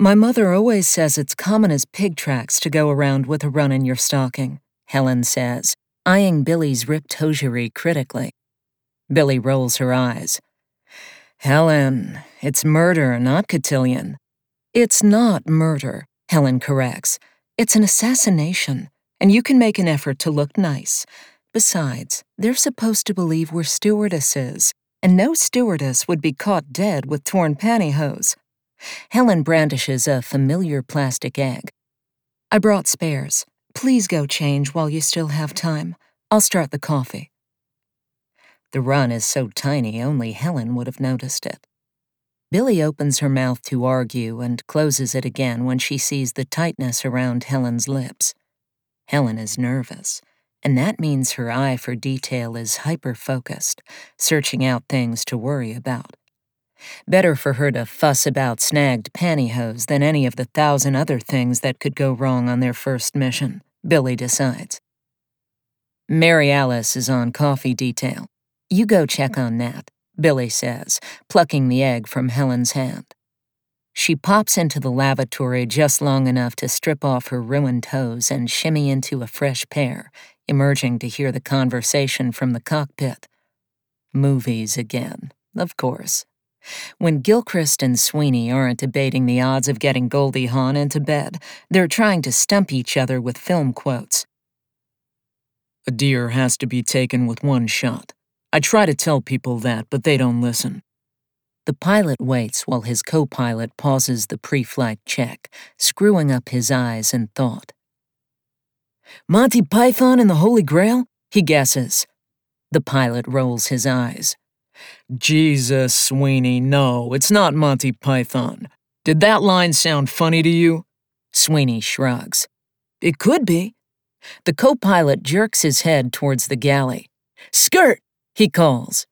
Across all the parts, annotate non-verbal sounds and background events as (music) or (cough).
My mother always says it's common as pig tracks to go around with a run in your stocking, Helen says, eyeing Billy's ripped hosiery critically. Billy rolls her eyes. Helen, it's murder, not cotillion. It's not murder, Helen corrects. It's an assassination, and you can make an effort to look nice. Besides, they're supposed to believe we're stewardesses, and no stewardess would be caught dead with torn pantyhose. Helen brandishes a familiar plastic egg. I brought spares. Please go change while you still have time. I'll start the coffee. The run is so tiny only Helen would have noticed it. Billy opens her mouth to argue and closes it again when she sees the tightness around Helen's lips. Helen is nervous, and that means her eye for detail is hyper focused, searching out things to worry about. Better for her to fuss about snagged pantyhose than any of the thousand other things that could go wrong on their first mission, Billy decides. Mary Alice is on coffee detail. You go check on Nat, Billy says, plucking the egg from Helen's hand. She pops into the lavatory just long enough to strip off her ruined toes and shimmy into a fresh pair, emerging to hear the conversation from the cockpit. Movies again, of course. When Gilchrist and Sweeney aren't debating the odds of getting Goldie Hawn into bed, they're trying to stump each other with film quotes. A deer has to be taken with one shot. I try to tell people that, but they don't listen. The pilot waits while his co pilot pauses the pre flight check, screwing up his eyes in thought. Monty Python and the Holy Grail? He guesses. The pilot rolls his eyes. Jesus, Sweeney, no, it's not Monty Python. Did that line sound funny to you? Sweeney shrugs. It could be. The co pilot jerks his head towards the galley. Skirt, he calls.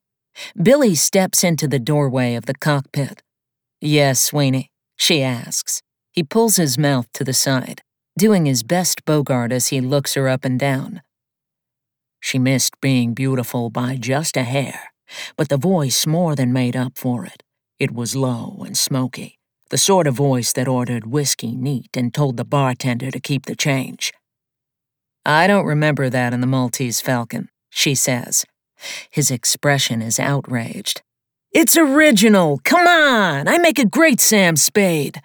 Billy steps into the doorway of the cockpit. Yes, Sweeney, she asks. He pulls his mouth to the side, doing his best Bogart as he looks her up and down. She missed being beautiful by just a hair but the voice more than made up for it. It was low and smoky, the sort of voice that ordered whiskey neat and told the bartender to keep the change. I don't remember that in the Maltese Falcon, she says. His expression is outraged. It's original! Come on! I make a great Sam Spade!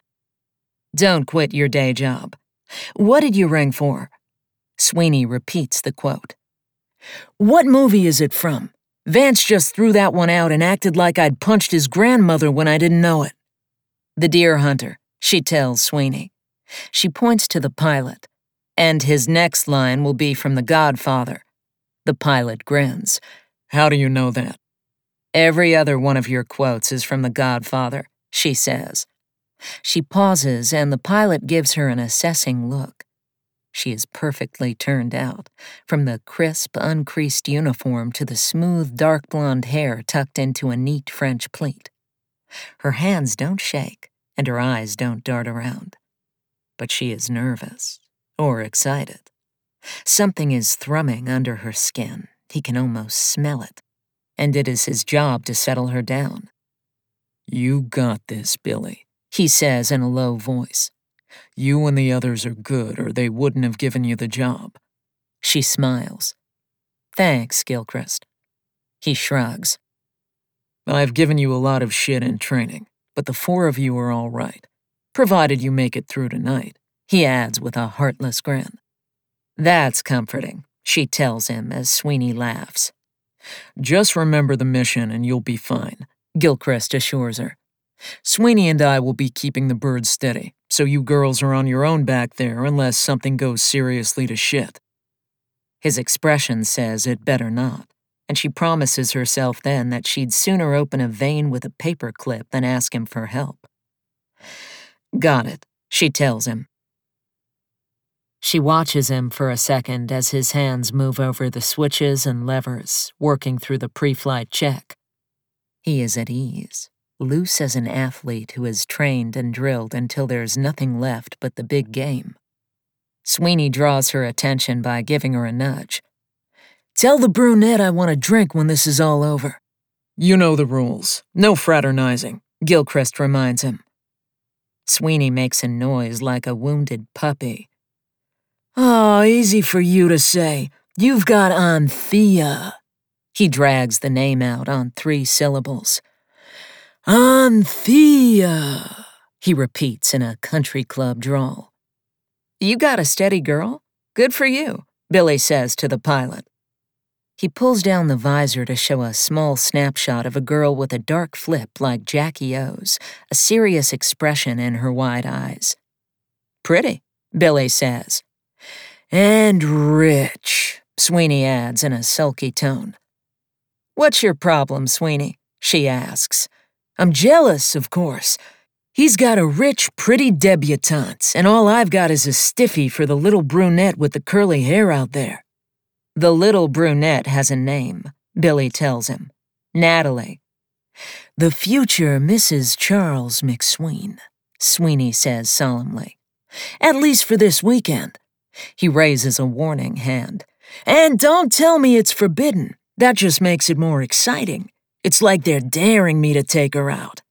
Don't quit your day job. What did you ring for? Sweeney repeats the quote. What movie is it from? Vance just threw that one out and acted like I'd punched his grandmother when I didn't know it. The deer hunter, she tells Sweeney. She points to the pilot. And his next line will be from The Godfather. The pilot grins. How do you know that? Every other one of your quotes is from The Godfather, she says. She pauses, and the pilot gives her an assessing look. She is perfectly turned out, from the crisp, uncreased uniform to the smooth, dark blonde hair tucked into a neat French pleat. Her hands don't shake, and her eyes don't dart around. But she is nervous, or excited. Something is thrumming under her skin. He can almost smell it. And it is his job to settle her down. You got this, Billy, he says in a low voice. You and the others are good, or they wouldn't have given you the job. She smiles. Thanks, Gilchrist. He shrugs. I've given you a lot of shit in training, but the four of you are all right, provided you make it through tonight, he adds with a heartless grin. That's comforting, she tells him as Sweeney laughs. Just remember the mission and you'll be fine, Gilchrist assures her. Sweeney and I will be keeping the birds steady, so you girls are on your own back there unless something goes seriously to shit. His expression says it better not, and she promises herself then that she'd sooner open a vein with a paper clip than ask him for help. Got it, she tells him. She watches him for a second as his hands move over the switches and levers, working through the pre flight check. He is at ease loose as an athlete who has trained and drilled until there's nothing left but the big game. Sweeney draws her attention by giving her a nudge. Tell the brunette I want a drink when this is all over. You know the rules. No fraternizing, Gilchrist reminds him. Sweeney makes a noise like a wounded puppy. Oh, easy for you to say. You've got Anthea. He drags the name out on three syllables. Anthea, he repeats in a country club drawl. You got a steady girl? Good for you, Billy says to the pilot. He pulls down the visor to show a small snapshot of a girl with a dark flip like Jackie O's, a serious expression in her wide eyes. Pretty, Billy says. And rich, Sweeney adds in a sulky tone. What's your problem, Sweeney? she asks. I'm jealous, of course. He's got a rich, pretty debutante, and all I've got is a stiffy for the little brunette with the curly hair out there. The little brunette has a name, Billy tells him. Natalie. The future Mrs. Charles McSween, Sweeney says solemnly. At least for this weekend. He raises a warning hand. And don't tell me it's forbidden. That just makes it more exciting. It's like they're daring me to take her out.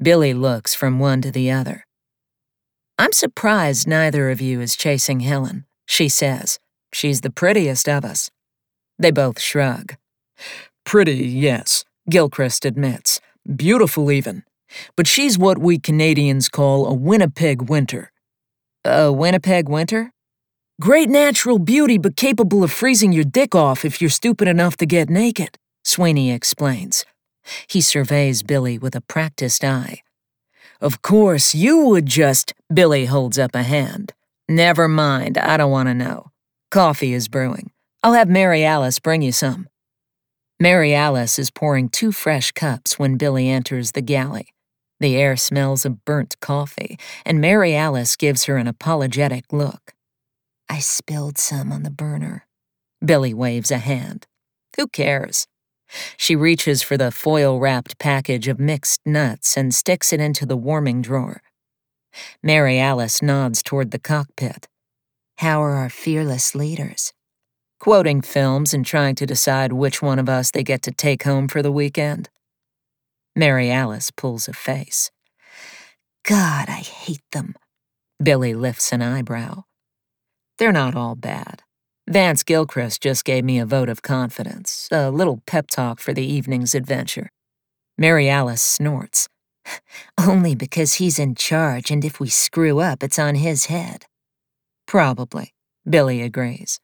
Billy looks from one to the other. I'm surprised neither of you is chasing Helen, she says. She's the prettiest of us. They both shrug. Pretty, yes, Gilchrist admits. Beautiful, even. But she's what we Canadians call a Winnipeg winter. A Winnipeg winter? Great natural beauty, but capable of freezing your dick off if you're stupid enough to get naked, Sweeney explains. He surveys Billy with a practiced eye. Of course, you would just. Billy holds up a hand. Never mind, I don't want to know. Coffee is brewing. I'll have Mary Alice bring you some. Mary Alice is pouring two fresh cups when Billy enters the galley. The air smells of burnt coffee, and Mary Alice gives her an apologetic look. I spilled some on the burner. Billy waves a hand. Who cares? She reaches for the foil wrapped package of mixed nuts and sticks it into the warming drawer. Mary Alice nods toward the cockpit. How are our fearless leaders? Quoting films and trying to decide which one of us they get to take home for the weekend. Mary Alice pulls a face. God, I hate them. Billy lifts an eyebrow. They're not all bad. Vance Gilchrist just gave me a vote of confidence, a little pep talk for the evening's adventure. Mary Alice snorts. (laughs) Only because he's in charge, and if we screw up, it's on his head. Probably, Billy agrees.